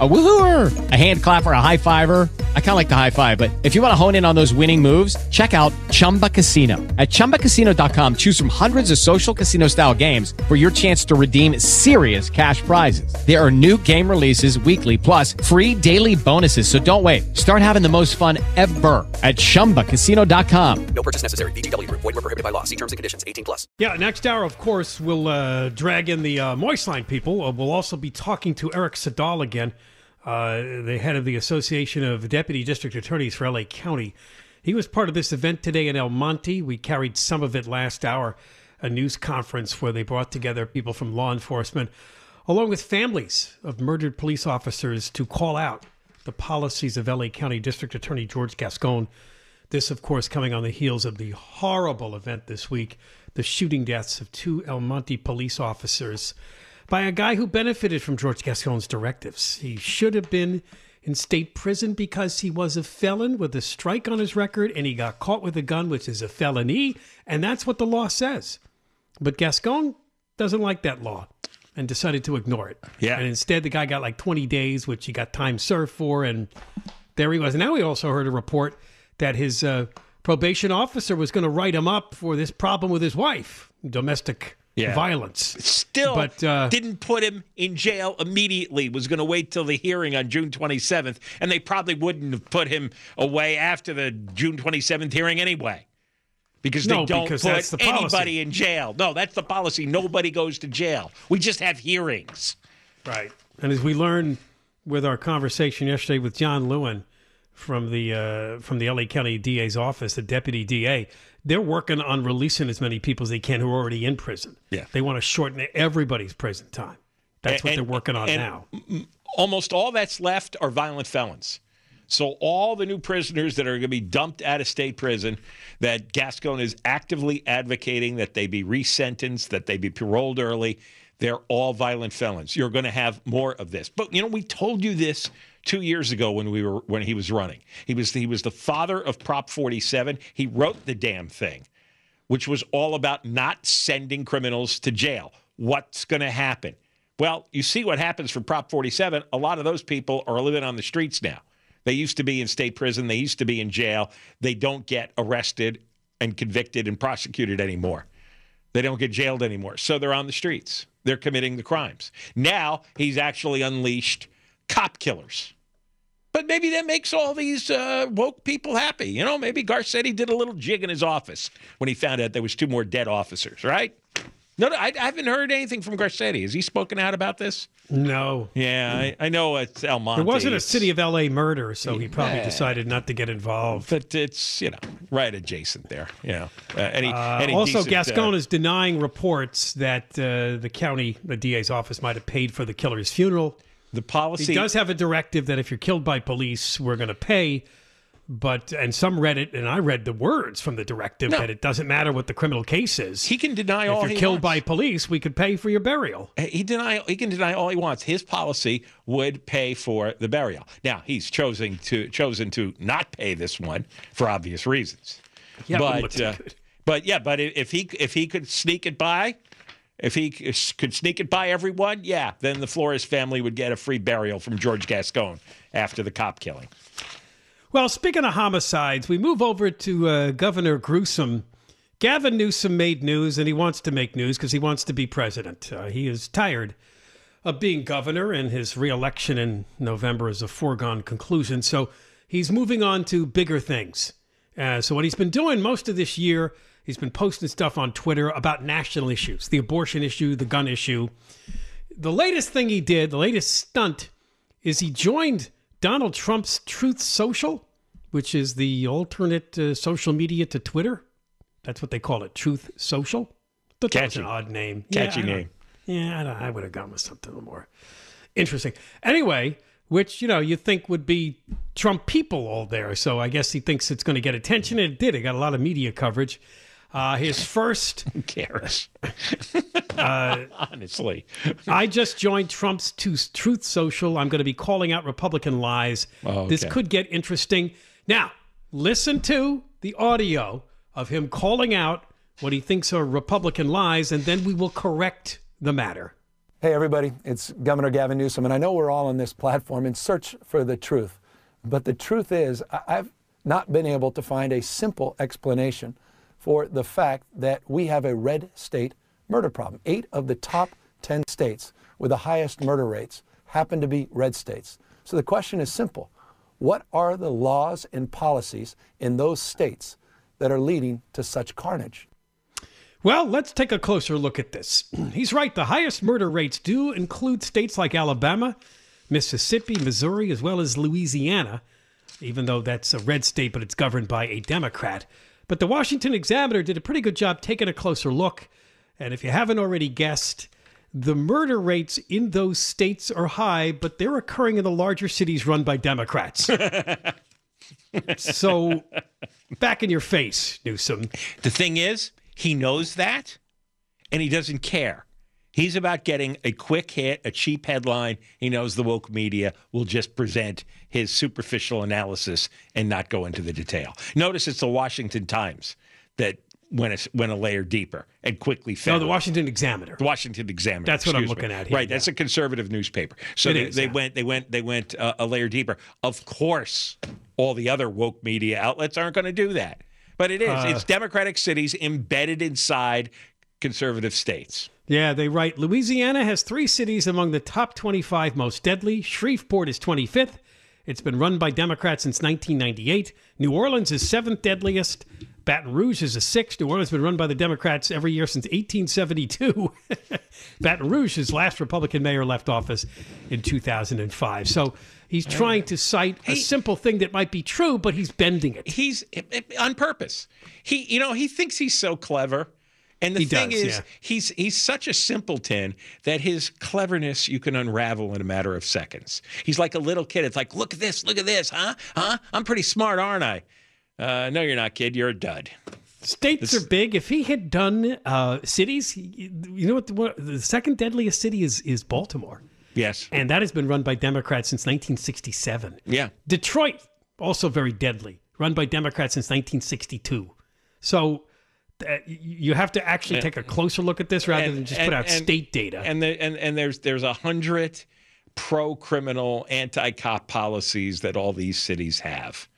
A woohooer, a hand clapper, a high fiver. I kind of like the high five, but if you want to hone in on those winning moves, check out Chumba Casino. At ChumbaCasino.com, choose from hundreds of social casino style games for your chance to redeem serious cash prizes. There are new game releases weekly, plus free daily bonuses. So don't wait. Start having the most fun ever at ChumbaCasino.com. No purchase necessary. VGW Group. Void were prohibited by law. See terms and conditions. 18 plus. Yeah, next hour, of course, we'll uh, drag in the uh, Moist Line people. Uh, we'll also be talking to Eric Siddall again, uh, the head of the Association of Deputy District Attorneys for LA County. He was part of this event today in El Monte. We carried some of it last hour, a news conference where they brought together people from law enforcement, along with families of murdered police officers, to call out the policies of LA County District Attorney George Gascon. This, of course, coming on the heels of the horrible event this week the shooting deaths of two El Monte police officers by a guy who benefited from George Gascon's directives. He should have been in state prison because he was a felon with a strike on his record and he got caught with a gun, which is a felony, and that's what the law says. But Gascon doesn't like that law and decided to ignore it. Yeah. And instead, the guy got like 20 days, which he got time served for, and there he was. And Now we also heard a report that his uh, probation officer was going to write him up for this problem with his wife, domestic Yeah. violence. Still But, uh, didn't put him in jail immediately. Was going to wait till the hearing on June 27th, and they probably wouldn't have put him away after the June 27th hearing anyway. Because they No, don't because put the anybody in jail. No, that's the policy. Nobody goes to jail. We just have hearings. Right. And as we learned with our conversation yesterday with John Lewin from the uh, from the LA County DA's office, the deputy DA, they're working on releasing as many people as they can who are already in prison. Yeah. They want to shorten everybody's prison time. That's what they're working on and now. almost all that's left are violent felons. So all the new prisoners that are going to be dumped out of state prison, that Gascon is actively advocating that they be resentenced, that they be paroled early, they're all violent felons. You're going to have more of this. But you know, we told you this two years ago when we were when he was running. He was he was the father of Prop 47. He wrote the damn thing which was all about not sending criminals to jail. What's going to happen? Well, you see what happens for Prop 47. A lot of those people are living on the streets now. They used to be in state prison, they used to be in jail. They don't get arrested and convicted and prosecuted anymore. They don't get jailed anymore. So they're on the streets. They're committing the crimes. Now he's actually unleashed cop killers. But maybe that makes all these uh, woke people happy. You know, maybe Garcetti did a little jig in his office when he found out there was two more dead officers, right? No, no I, I haven't heard anything from Garcetti. Has he spoken out about this? No. Yeah, I, I know it's El Monte. There wasn't a It's- city of LA murder, so he probably Yeah. decided not to get involved. but it's you know right adjacent there. You know, uh, any, any also, decent, Gascon uh, is denying reports that uh, the county, the DA's office, might have paid for the killer's funeral. The policy. He does have a directive that if you're killed by police, we're going to pay. But and some read it, and I read the words from the directive No. that it doesn't matter what the criminal case is. he can deny if all If you're killed by police, we could pay for your burial. he deny he can deny all he wants. His policy would pay for the burial. Now he's chosen to chosen to not pay this one for obvious reasons. Yeah, it wouldn't look but too uh, but yeah, but if he if he could sneak it by, if he could sneak it by everyone, yeah, then the Flores family would get a free burial from George Gascon after the cop killing. Well, speaking of homicides, we move over to uh, Governor Gruesome. Gavin Newsom made news, and he wants to make news because he wants to be president. Uh, he is tired of being governor, and his reelection in November is a foregone conclusion. So he's moving on to bigger things. Uh, so what he's been doing most of this year, he's been posting stuff on Twitter about national issues, the abortion issue, the gun issue. The latest thing he did, the latest stunt, is he joined Donald Trump's Truth Social, which is the alternate uh, social media to Twitter. That's what they call it, Truth Social. Thought that was Catchy. an odd name. Catchy I name. Yeah, I, I would have gone with something a little more interesting. Anyway, which you know you think would be Trump people all there. So I guess he thinks it's going to get attention, and it did. It got a lot of media coverage. Uh, his first Who cares? Uh, Honestly, I just joined Trump's to Truth Social. I'm going to be calling out Republican lies. Oh, This could get interesting. Now, listen to the audio of him calling out what he thinks are Republican lies, and then we will correct the matter. Hey, everybody, it's Governor Gavin Newsom, and I know we're all on this platform in search for the truth. But the truth is, I've not been able to find a simple explanation for the fact that we have a red state murder problem. Eight of the top 10 states with the highest murder rates happen to be red states. So the question is simple What are the laws and policies in those states that are leading to such carnage? Well, let's take a closer look at this. He's right. The highest murder rates do include states like Alabama, Mississippi, Missouri, as well as Louisiana, even though that's a red state, but it's governed by a Democrat. But the Washington Examiner did a pretty good job taking a closer look. And if you haven't already guessed, the murder rates in those states are high, but they're occurring in the larger cities run by Democrats. so, back in your face, Newsom. The thing is, he knows that and he doesn't care. He's about getting a quick hit, a cheap headline. He knows the woke media will just present his superficial analysis and not go into the detail. Notice it's the Washington Times that went a, went a layer deeper and quickly fell. No, the Washington Examiner. The Washington Examiner. That's what I'm excuse me. looking at here, Right, that's a conservative newspaper. So It they, is, they yeah. went they went they went uh, a layer deeper. Of course, all the other woke media outlets aren't going to do that. But it is. Uh, it's democratic cities embedded inside conservative states. Yeah, they write Louisiana has three cities among the top 25 most deadly. Shreveport is 25th. It's been run by Democrats since 1998. New Orleans is seventh deadliest. Baton Rouge is a sixth. New Orleans has been run by the Democrats every year since 1872. Baton Rouge, his last Republican mayor, left office in 2005. So he's trying to cite a simple thing that might be true, but he's bending it. He's on purpose. He, you know, he thinks he's so clever. And the He thing does, is, yeah. he's he's such a simpleton that his cleverness you can unravel in a matter of seconds. He's like a little kid. It's like, look at this, look at this, huh? Huh? I'm pretty smart, aren't I? Uh, no, you're not, kid. You're a dud. States are big. If he had done uh, cities, you know what the, what the second deadliest city is is Baltimore, Yes. and that has been run by Democrats since 1967. Yeah. Detroit also very deadly, run by Democrats since 1962. So you have to actually take a closer look at this rather And- than just and- put out and- state data. And the, and and there's there's a hundred pro criminal anti cop policies that all these cities have.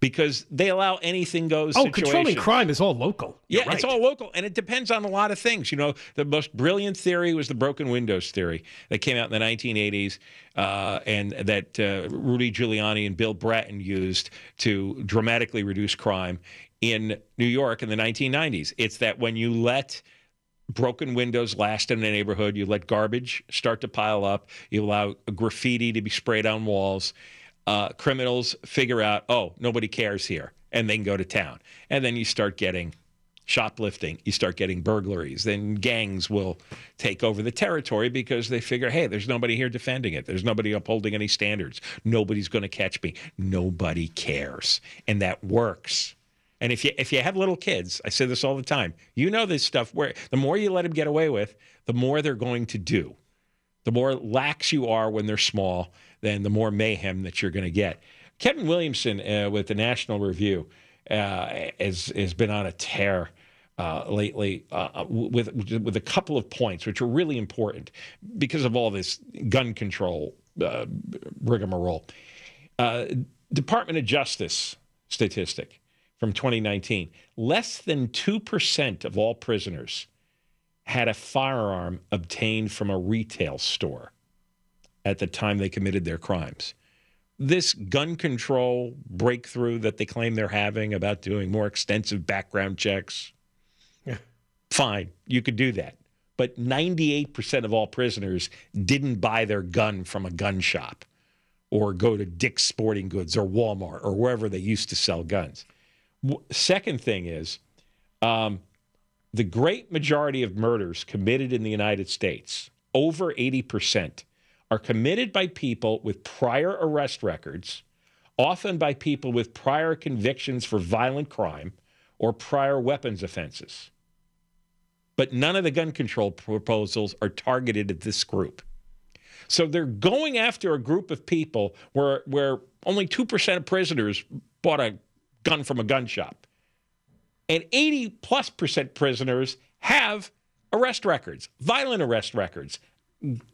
Because they allow anything goes. oh, controlling crime is all local. Yeah, You're it's right. all local, and it depends on a lot of things. You know, the most brilliant theory was the broken windows theory that came out in the 1980s, uh, and that uh, Rudy Giuliani and Bill Bratton used to dramatically reduce crime in New York in the 1990s. It's that when you let broken windows last in a neighborhood. You let garbage start to pile up. You allow graffiti to be sprayed on walls. Uh, criminals figure out, oh, nobody cares here, and they can go to town. And then you start getting shoplifting. You start getting burglaries. Then gangs will take over the territory because they figure, hey, there's nobody here defending it. There's nobody upholding any standards. Nobody's going to catch me. Nobody cares, and that works. And if you if you have little kids, I say this all the time. You know this stuff. Where the more you let them get away with, the more they're going to do. The more lax you are when they're small, then the more mayhem that you're going to get. Kevin Williamson uh, with the National Review uh, has has been on a tear. Uh, lately, uh, with with a couple of points which are really important because of all this gun control uh, rigmarole. Uh, Department of Justice statistic from 2019 less than 2% of all prisoners had a firearm obtained from a retail store at the time they committed their crimes. This gun control breakthrough that they claim they're having about doing more extensive background checks, fine, you could do that. But 98% of all prisoners didn't buy their gun from a gun shop or go to Dick's Sporting Goods or Walmart or wherever they used to sell guns. Second thing is, um, the great majority of murders committed in the United States, over 80%, are committed by people with prior arrest records, often by people with prior convictions for violent crime or prior weapons offenses. But none of the gun control proposals are targeted at this group. So they're going after a group of people where where only 2% of prisoners bought a gun from a gun shop. and 80 plus percent prisoners have arrest records, violent arrest records,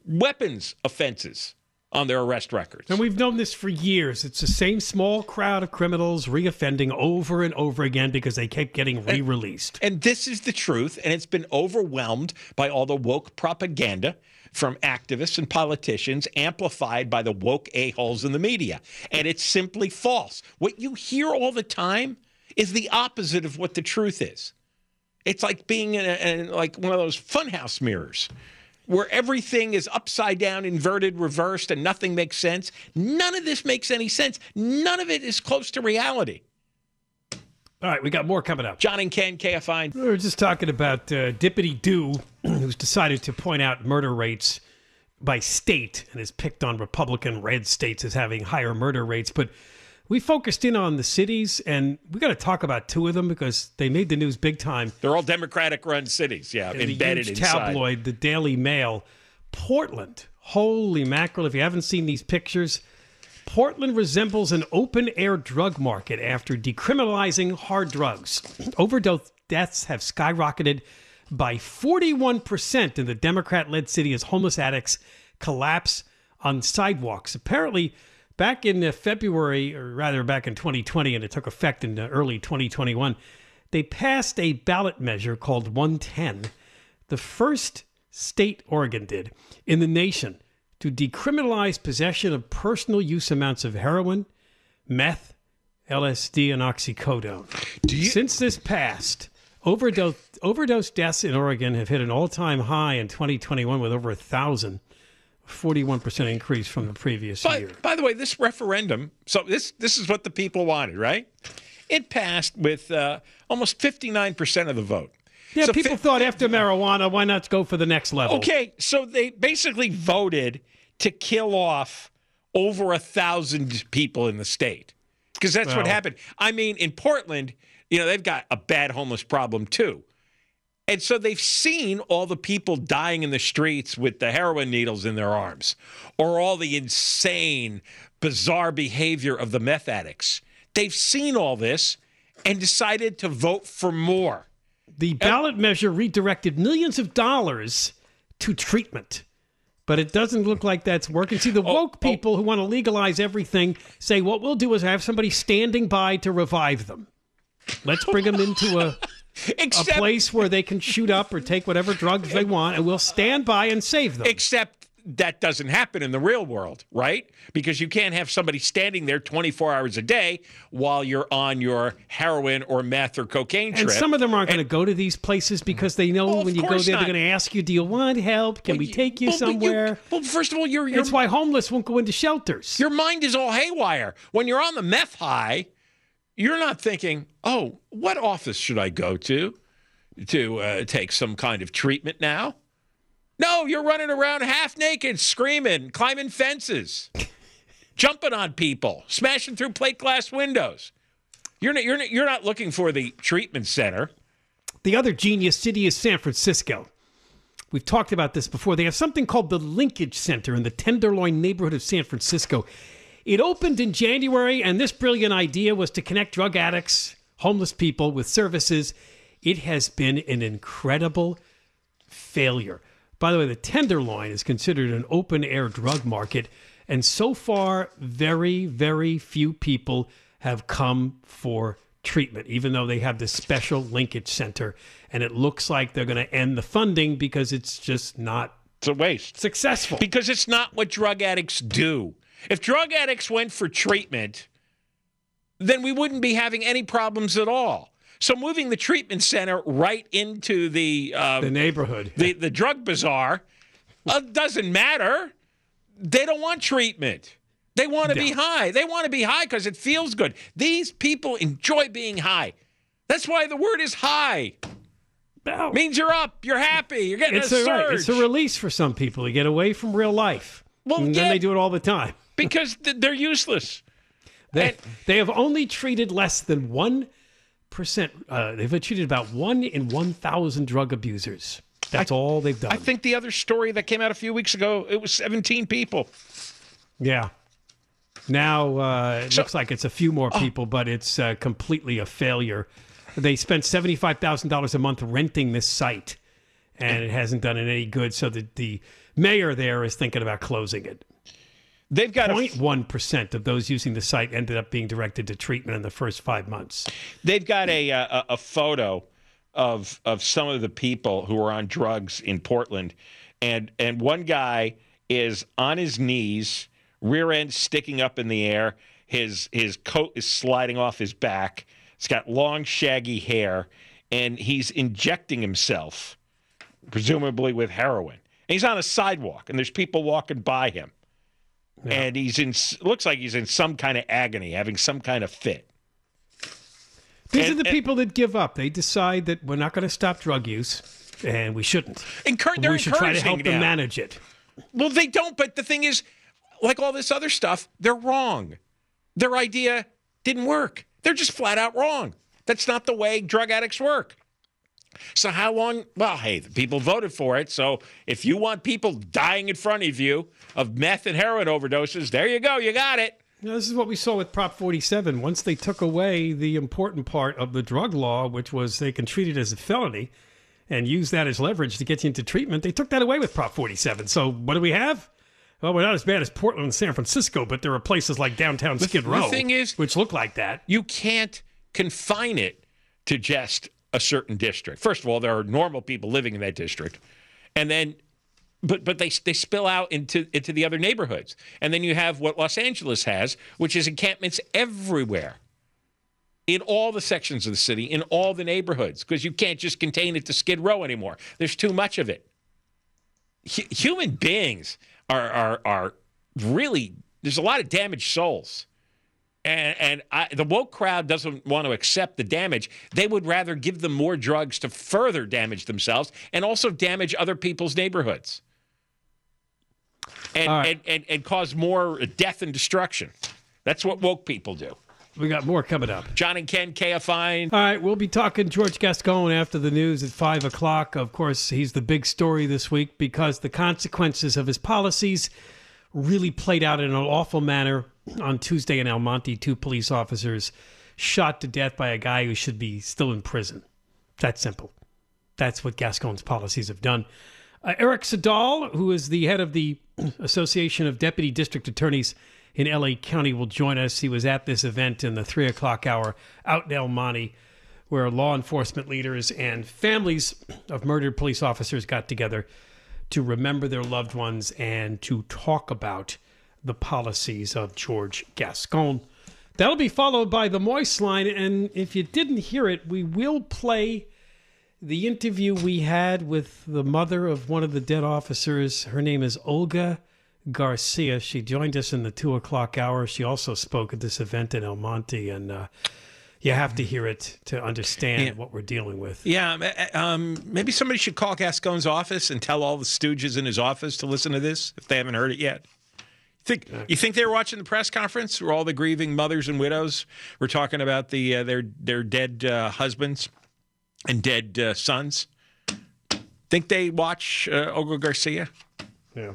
weapons offenses on their arrest records. And we've known this for years. It's the same small crowd of criminals reoffending over and over again because they keep getting re released. And this is the truth, and it's been overwhelmed by all the woke propaganda from activists and politicians, amplified by the woke a-holes in the media. And it's simply false. What you hear all the time is the opposite of what the truth is. It's like being in, a, in like one of those funhouse mirrors where everything is upside down, inverted, reversed, and nothing makes sense. None of this makes any sense. None of it is close to reality. All right, we got more coming up. John and Ken, KFI. We were just talking about uh, Dippity Doo, who's decided to point out murder rates by state and has picked on Republican red states as having higher murder rates. But we focused in on the cities, and we got to talk about two of them because they made the news big time. They're all Democratic run cities, yeah, and embedded the huge inside. tabloid, the Daily Mail. Portland, holy mackerel! If you haven't seen these pictures, Portland resembles an open air drug market after decriminalizing hard drugs. Overdose deaths have skyrocketed by 41% in the Democrat led city as homeless addicts collapse on sidewalks. Apparently, back in uh, February, or rather back in 2020, and it took effect in uh, early 2021, they passed a ballot measure called 110, the first state Oregon did in the nation to decriminalize possession of personal use amounts of heroin, meth, LSD, and oxycodone. Since this passed, overdose overdose deaths in Oregon have hit an all-time high in 2021 with over a thousand. 41% increase from the previous year. By the way, this referendum, so this this is what the people wanted, right? It passed with uh, almost 59% of the vote. Yeah, So people fi- thought after marijuana, why not go for the next level? Okay, so they basically voted to kill off over a thousand people in the state because that's what happened. I mean, in Portland, you know, they've got a bad homeless problem too. And so they've seen all the people dying in the streets with the heroin needles in their arms, or all the insane, bizarre behavior of the meth addicts. They've seen all this and decided to vote for more. The ballot measure redirected millions of dollars to treatment. But it doesn't look like that's working. See, the oh, woke oh. people who want to legalize everything say what we'll do is have somebody standing by to revive them. Let's bring them into a, a place where they can shoot up or take whatever drugs they want, and we'll stand by and save them. Except that doesn't happen in the real world, right? Because you can't have somebody standing there 24 hours a day while you're on your heroin or meth or cocaine trip. And some of them aren't going to go to these places because they know Well, when you go there, not. they're going to ask you, "Do you want help? Can we take you Well, somewhere?" well, first of all, your your, That's why homeless won't go into shelters. your mind is all haywire. When you're on the meth high, you're not thinking, "Oh, what office should I go to to uh, take some kind of treatment now?" No, you're running around half naked, screaming, climbing fences, jumping on people, smashing through plate glass windows. You're not, you're not, you're not looking for the treatment center. The other genius city is San Francisco. We've talked about this before. They have something called the Linkage Center in the Tenderloin neighborhood of San Francisco. It opened in January, and this brilliant idea was to connect drug addicts, homeless people with services. It has been an incredible failure. By the way, the Tenderloin is considered an open air drug market, and so far, very, very few people have come for treatment, even though they have this special linkage center. And it looks like they're going to end the funding because it's just not It's a waste. successful. Because it's not what drug addicts do. If drug addicts went for treatment, then we wouldn't be having any problems at all. So moving the treatment center right into the uh, The neighborhood. the, the drug bazaar uh, doesn't matter. They don't want treatment. They want to be high. They want to be high because it feels good. These people enjoy being high. That's why the word is high. Means you're up, you're happy, you're getting it's a a, surge. right, it's a release for some people to get away from real life. Well, and yeah. then they do it all the time. Because they're useless. They, And- they have only treated less than 1%. Uh, they've treated about 1 in 1,000 drug abusers. That's all they've done. I think the other story that came out a few weeks ago, it was 17 people. Yeah. Now uh, it So- looks like it's a few more people, but it's uh, completely a failure. They spent $75,000 a month renting this site, and it hasn't done it any good. So the, the mayor there is thinking about closing it. They've got a, 0.1% of those using the site ended up being directed to treatment in the first five months. they've got a, uh, a a photo of of some of the people who are on drugs in Portland, and and one guy is on his knees, rear end sticking up in the air. His his coat is sliding off his back. He's got long shaggy hair, and he's injecting himself, presumably with heroin. And he's on a sidewalk, and there's people walking by him. And he's in looks like he's in some kind of agony, having some kind of fit. These And- are the and- people that give up. They decide that we're not going to stop drug use, and we shouldn't. Encour- they're we should try to help encouraging them now. manage it. Well, they don't. But the thing is, like all this other stuff, they're wrong. Their idea didn't work. They're just flat out wrong. That's not the way drug addicts work. So how long? Well, hey, the people voted for it. So if you want people dying in front of you of meth and heroin overdoses, there you go. You got it. Now, this is what we saw with Prop 47. Once they took away the important part of the drug law, which was they can treat it as a felony and use that as leverage to get you into treatment, they took that away with Prop 47. So what do we have? Well, we're not as bad as Portland and San Francisco, but there are places like downtown Skid the Row, thing is- which look like that. You can't confine it to just a certain district. First of all, there are normal people living in that district, and then, but but they they spill out into into the other neighborhoods, and then you have what Los Angeles has, which is encampments everywhere, in all the sections of the city, in all the neighborhoods, because you can't just contain it to Skid Row anymore. There's too much of it. Hu- human beings are are are really there's a lot of damaged souls and, and I, the woke crowd doesn't want to accept the damage. They would rather give them more drugs to further damage themselves and also damage other people's neighborhoods and, right. and, and, and cause more death and destruction. That's what woke people do. We got more coming up. John and Ken, KFI. All right, we'll be talking George Gascon after the news at 5 o'clock. Of course, he's the big story this week because the consequences of his policies really played out in an awful manner on Tuesday in El Monte. Two police officers shot to death by a guy who should be still in prison. That's simple. That's what Gascon's policies have done. Uh, Eric Siddall, who is the head of the Association of Deputy District Attorneys in LA County, will join us. He was at this event in the three o'clock hour out in El Monte, where law enforcement leaders and families of murdered police officers got together to remember their loved ones and to talk about the policies of George Gascon. That'll be followed by the Moist line. And if you didn't hear it, we will play the interview we had with the mother of one of the dead officers. Her name is Olga Garcia. She joined us in the two o'clock hour. She also spoke at this event in El Monte, and uh, you have to hear it to understand what we're dealing with. Yeah, um, maybe somebody should call Gascon's office and tell all the stooges in his office to listen to this if they haven't heard it yet. Think you think they were watching the press conference where all the grieving mothers and widows were talking about the uh, their their dead uh, husbands and dead uh, sons? Think they watch uh, Olga Garcia? Yeah.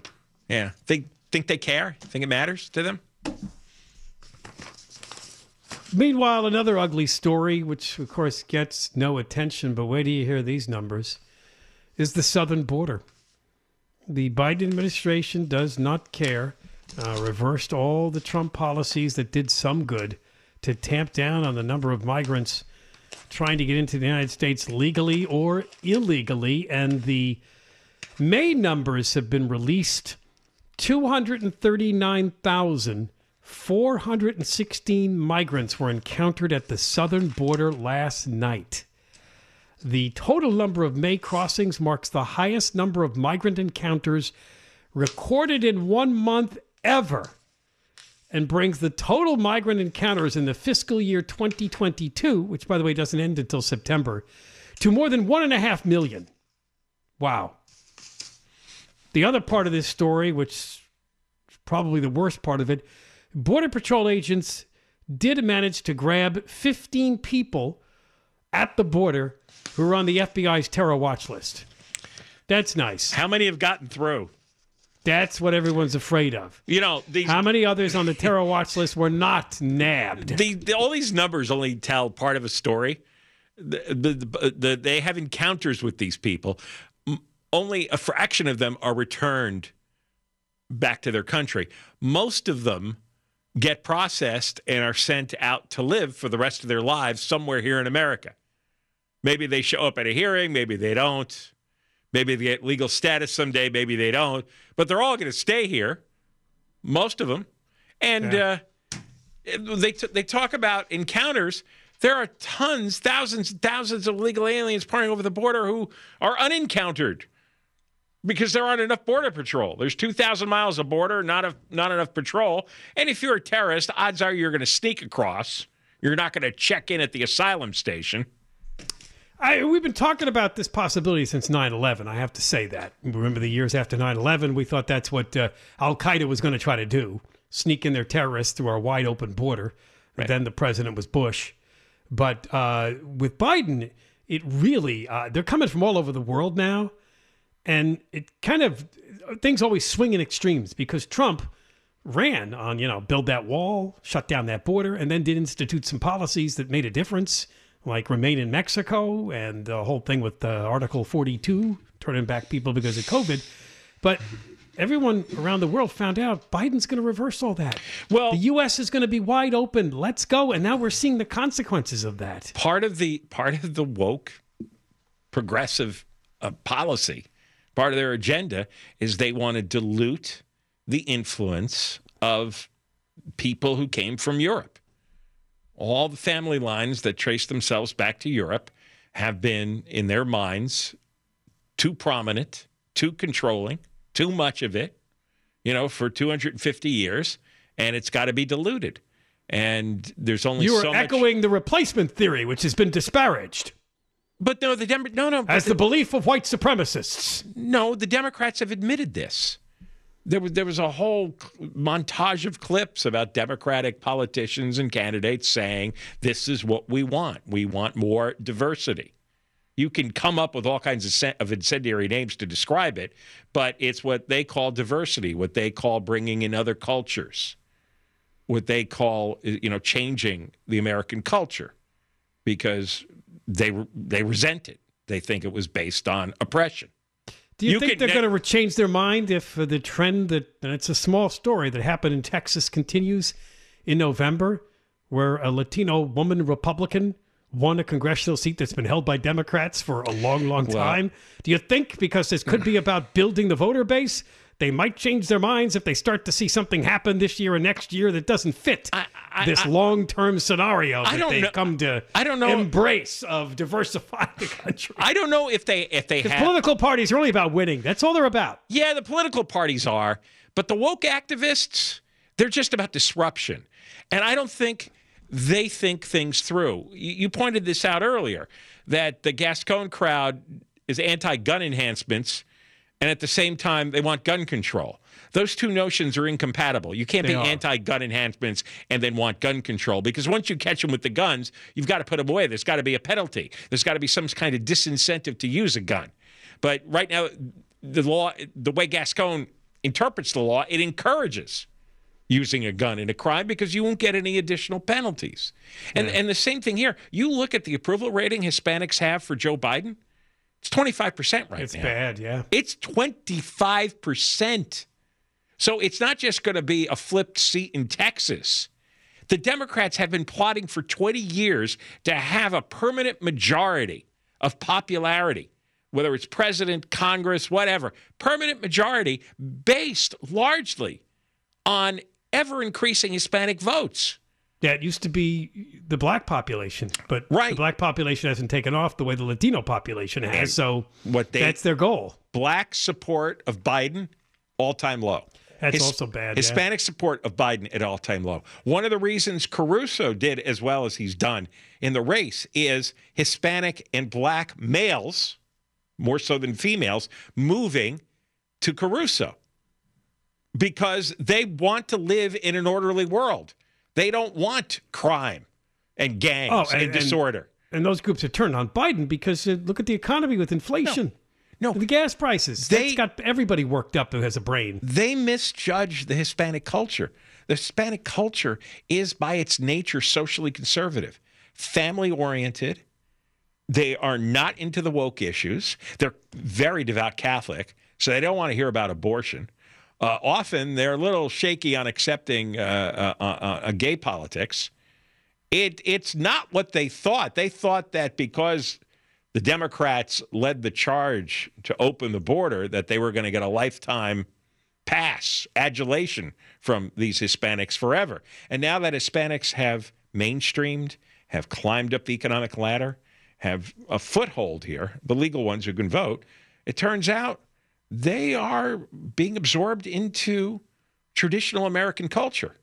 Yeah. Think think they care? Think it matters to them? Meanwhile, another ugly story, which of course gets no attention, but wait till you hear these numbers, is the southern border. The Biden administration does not care, uh, reversed all the Trump policies that did some good to tamp down on the number of migrants trying to get into the United States legally or illegally. And the May numbers have been released 239,416 migrants were encountered at the southern border last night. The total number of May crossings marks the highest number of migrant encounters recorded in one month ever and brings the total migrant encounters in the fiscal year 2022, which by the way doesn't end until September, to more than one and a half million. Wow. The other part of this story, which is probably the worst part of it, Border Patrol agents did manage to grab 15 people at the border who are on the FBI's terror watch list. That's nice. How many have gotten through? That's what everyone's afraid of. You know, these How many others on the terror watch list were not nabbed? the, the, all these numbers only tell part of a story. the, the, the, the, they have encounters with these people. Only a fraction of them are returned back to their country. Most of them get processed and are sent out to live for the rest of their lives somewhere here in America. Maybe they show up at a hearing, maybe they don't. Maybe they get legal status someday, maybe they don't. But they're all going to stay here, most of them. And uh, they, t- they talk about encounters. There are tons, thousands, thousands of illegal aliens pouring over the border who are unencountered because there aren't enough border patrol. There's 2,000 miles of border, not, a, not enough patrol. And if you're a terrorist, odds are you're going to sneak across. You're not going to check in at the asylum station. I, we've been talking about this possibility since 9 11. I have to say that. Remember the years after 9 11? We thought that's what uh, Al Qaeda was going to try to do sneak in their terrorists through our wide open border. Then the president was Bush. But uh, with Biden, it really, uh, they're coming from all over the world now. And it kind of, things always swing in extremes because Trump ran on, you know, build that wall, shut down that border, and then did institute some policies that made a difference, like remain in Mexico and the whole thing with uh, Article 42, turning back people because of COVID. But everyone around the world found out Biden's going to reverse all that. Well- the U.S. is going to be wide open. Let's go. And now we're seeing the consequences of that. part of the part of the woke progressive uh, policy part of their agenda is they want to dilute the influence of people who came from Europe. All the family lines that trace themselves back to Europe have been in their minds too prominent too controlling too much of it you know for 250 years and it's got to be diluted. And there's only You are so much echoing the replacement theory, which has been disparaged but no the Dem- no no as the belief of white supremacists. No, the Democrats have admitted this. There was there was a whole montage of clips about Democratic politicians and candidates saying this is what we want. We want more diversity. You can come up with all kinds of, of incendiary names to describe it, but it's what they call diversity, what they call bringing in other cultures, what they call you know changing the American culture, because they they resent it. They think it was based on oppression. Do you, You think they're ne- going to change their mind if uh, the trend that, and it's a small story that happened in Texas continues in November, where a Latino woman Republican won a congressional seat that's been held by Democrats for a long, long time? Do you think because this could be about building the voter base, they might change their minds if they start to see something happen this year or next year that doesn't fit I- this I- long-term scenario that don't they've know- come to I don't know- embrace of diversifying the country? I don't know if they if they have political parties are only about winning. That's all they're about. Yeah, the political parties are, but the woke activists, they're just about disruption. And I don't think they think things through. You, you pointed this out earlier that the Gascon crowd is anti gun enhancements, and at the same time, they want gun control. Those two notions are incompatible. You can't They be are. anti gun enhancements and then want gun control because once you catch them with the guns, you've got to put them away. There's got to be a penalty, there's got to be some kind of disincentive to use a gun. But right now, the law, the way Gascon interprets the law, it encourages using a gun in a crime because you won't get any additional penalties. And and the same thing here. You look at the approval rating Hispanics have for Joe Biden. It's 25% right It's now. bad, yeah. It's 25%. So it's not just going to be a flipped seat in Texas. The Democrats have been plotting for 20 years to have a permanent majority of popularity, whether it's president, Congress, whatever, permanent majority based largely on ever increasing Hispanic votes. Yeah, it used to be the black population, but right. the black population hasn't taken off the way the Latino population has. So what they- that's their goal. Black support of Biden, all time low. That's also bad, yeah. Hispanic support of Biden at all time low. One of the reasons Caruso did as well as he's done in the race is Hispanic and black males, more so than females, moving to Caruso because they want to live in an orderly world. They don't want crime and gangs Oh, and, and- disorder. And those groups have turned on Biden because uh, look at the economy with inflation. No. The gas prices. They- That's got everybody worked up who has a brain. they misjudge the Hispanic culture. The Hispanic culture is, by its nature, socially conservative, family oriented, They are not into the woke issues. They're very devout Catholic, so they don't want to hear about abortion. Uh, often they're a little shaky on accepting uh, uh, uh, uh gay politics. It, it's not what they thought. They thought that because the Democrats led the charge to open the border, that they were going to get a lifetime pass, adulation from these Hispanics forever. And now that Hispanics have mainstreamed, have climbed up the economic ladder, have a foothold here, the legal ones who can vote, it turns out they are being absorbed into traditional American culture.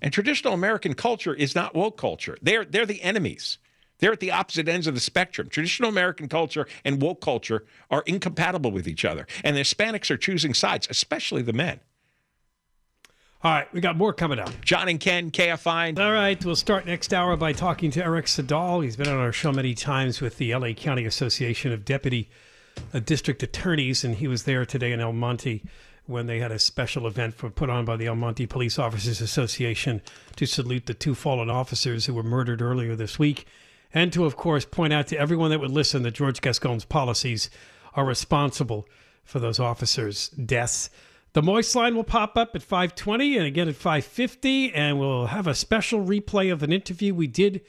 And traditional American culture is not woke culture. They're, they're the enemies. They're at the opposite ends of the spectrum. Traditional American culture and woke culture are incompatible with each other. And the Hispanics are choosing sides, especially the men. All right, we got more coming up. John and Ken, KFI. All right, we'll start next hour by talking to Eric Siddall. He's been on our show many times with the LA County Association of Deputy uh, District Attorneys, and he was there today in El Monte when they had a special event for, put on by the El Monte Police Officers Association to salute the two fallen officers who were murdered earlier this week, and to, of course, point out to everyone that would listen that George Gascon's policies are responsible for those officers' deaths. The Moist line will pop up at 520 and again at 550, and we'll have a special replay of an interview we did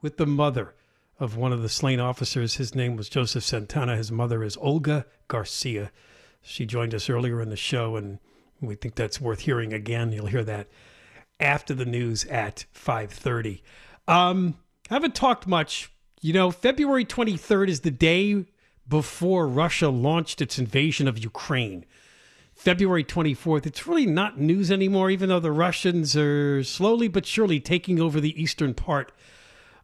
with the mother of one of the slain officers. His name was Joseph Santana. His mother is Olga Garcia. She joined us earlier in the show, and we think that's worth hearing again. You'll hear that after the news at 5:30. Um, I haven't talked much. You know, February 23rd is the day before Russia launched its invasion of Ukraine. February 24th, it's really not news anymore, even though the Russians are slowly but surely taking over the eastern part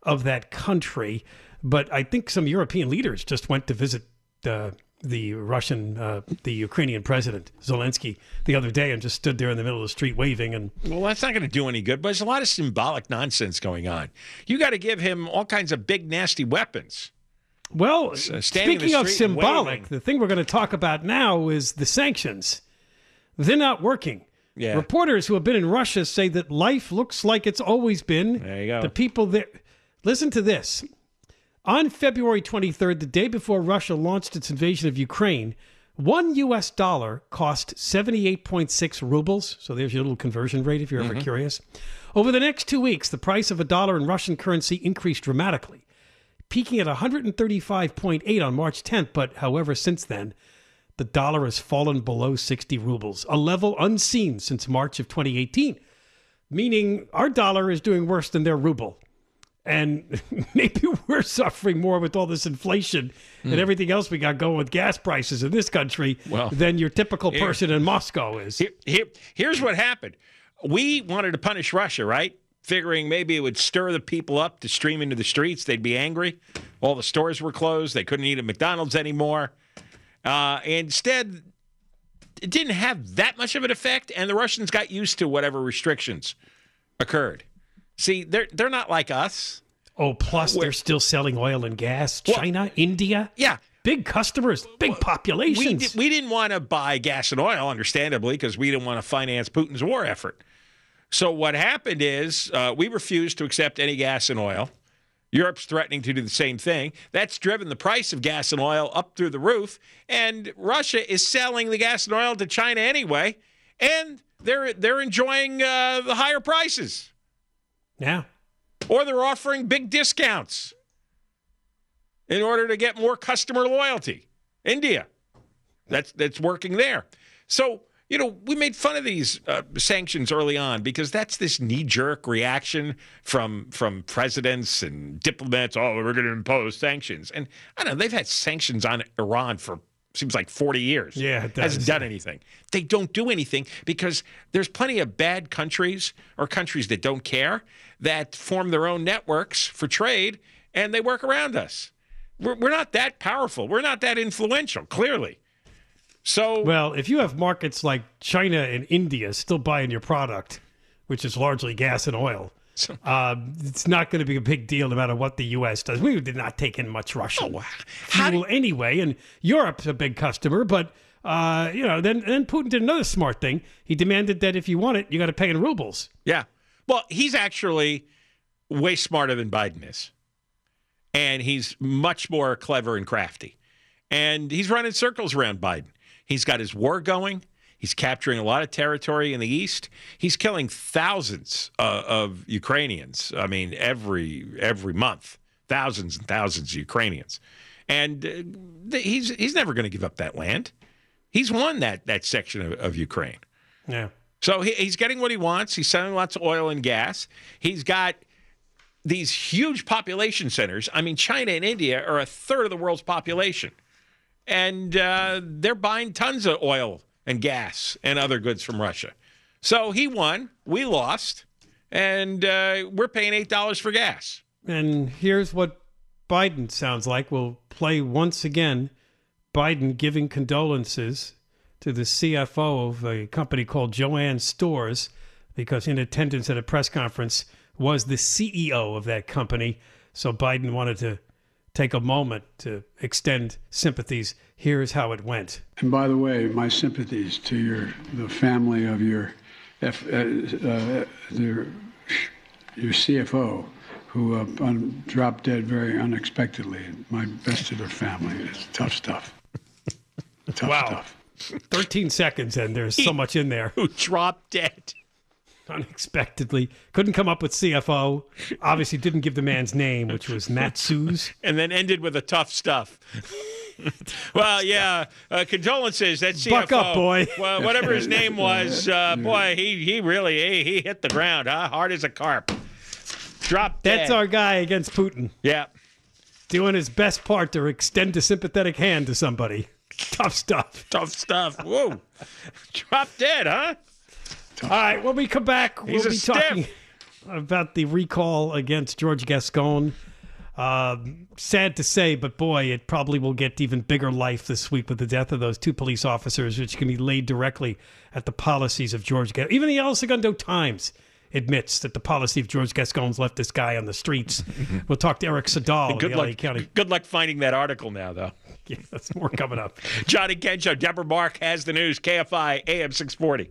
of that country. But I think some European leaders just went to visit uh, the Russian, uh, the Ukrainian president Zelensky the other day and just stood there in the middle of the street waving. And well, that's not going to do any good. But there's a lot of symbolic nonsense going on. You got to give him all kinds of big, nasty weapons. Well, uh, speaking of symbolic, the thing we're going to talk about now is the sanctions. They're not working. Yeah. Reporters who have been in Russia say that life looks like it's always been. There you go. The people there. Listen to this. On February 23rd, the day before Russia launched its invasion of Ukraine, one US dollar cost 78.6 rubles. So there's your little conversion rate if you're ever mm-hmm. curious. Over the next two weeks, the price of a dollar in Russian currency increased dramatically, peaking at 135.8 on March 10th. But however, since then, the dollar has fallen below 60 rubles, a level unseen since March of 2018, meaning our dollar is doing worse than their ruble and maybe we're suffering more with all this inflation mm. and hmm. everything else we got going with gas prices in this country well, than your typical here, person in Moscow is. Here, here, here's what happened. We wanted to punish Russia, right? Figuring maybe it would stir the people up to stream into the streets. They'd be angry. All the stores were closed. They couldn't eat at McDonald's anymore. Uh, instead, it didn't have that much of an effect, and the Russians got used to whatever restrictions occurred. See, they're they're not like us. Oh, plus they're still selling oil and gas. China, well, India. Yeah. Big customers, big populations. We, we didn't want to buy gas and oil, understandably, because we didn't want to finance Putin's war effort. So what happened is uh, we refused to accept any gas and oil. Europe's threatening to do the same thing. That's driven the price of gas and oil up through the roof. And Russia is selling the gas and oil to China anyway, and they're they're enjoying uh, the higher prices. Yeah. Or they're offering big discounts in order to get more customer loyalty. India. That's that's working there. So, you know, we made fun of these uh, sanctions early on because that's this knee-jerk reaction from from presidents and diplomats. Oh, we're going to impose sanctions, and I don't know. They've had sanctions on Iran for seems like 40 years. Yeah, it does. Hasn't done anything. They don't do anything because there's plenty of bad countries or countries that don't care that form their own networks for trade and they work around us. We're, we're not that powerful. We're not that influential, clearly. So, well, if you have markets like China and India still buying your product, which is largely gas and oil, um, it's not going to be a big deal no matter what the U.S. does. We did not take in much Russian oh, fuel anyway, and Europe's a big customer. But uh, you know, then then Putin did another smart thing. He demanded that if you want it, you got to pay in rubles. Yeah. Well, he's actually way smarter than Biden is. and he's much more clever and crafty. And he's running circles around Biden. He's got his war going. He's capturing a lot of territory in the east. He's killing thousands uh, of Ukrainians. I mean, every every month, thousands and thousands of Ukrainians. And uh, he's he's never going to give up that land. He's won that that section of, of Ukraine. Yeah. So he, he's getting what he wants. He's selling lots of oil and gas. He's got these huge population centers. I mean, China and India are a third of the world's population, and uh, they're buying tons of oil and gas and other goods from Russia. So he won, we lost, and uh, we're paying eight dollars for gas. And here's what Biden sounds like. We'll play once again Biden giving condolences to the CFO of a company called Jo-Ann Stores because in attendance at a press conference was the CEO of that company. So Biden wanted to take a moment to extend sympathies. Here's how it went. And by the way, my sympathies to your the family of your F, uh, uh, your, your CFO who uh, un- dropped dead very unexpectedly. My best to their family. It's tough stuff. Tough Wow. stuff. 13 seconds and there's so much in there. Who dropped dead? Unexpectedly. Couldn't come up with CFO. Obviously didn't give the man's name, which was Matt Susz. and then ended with a tough stuff. well, yeah, uh, condolences. That CFO, Buck up, boy. Well, whatever his name was, uh, boy, he he really he, he hit the ground, huh? Hard as a carp. Drop dead. That's our guy against Putin. yeah. Doing his best part to extend a sympathetic hand to somebody. Tough stuff. Tough stuff. Whoa. Drop dead, huh? All right, when we come back, He's we'll be stiff. talking about the recall against George Gascon. Um, sad to say, but boy, it probably will get even bigger life this week with the death of those two police officers, which can be laid directly at the policies of George Gascon. Even the El Segundo Times admits that the policy of George Gascon's left this guy on the streets. we'll talk to Eric Siddall Good the LA luck. County. Good luck finding that article now, though. Yeah, that's more coming up. John and Ken Show, Deborah Mark has the news. KFI AM 640.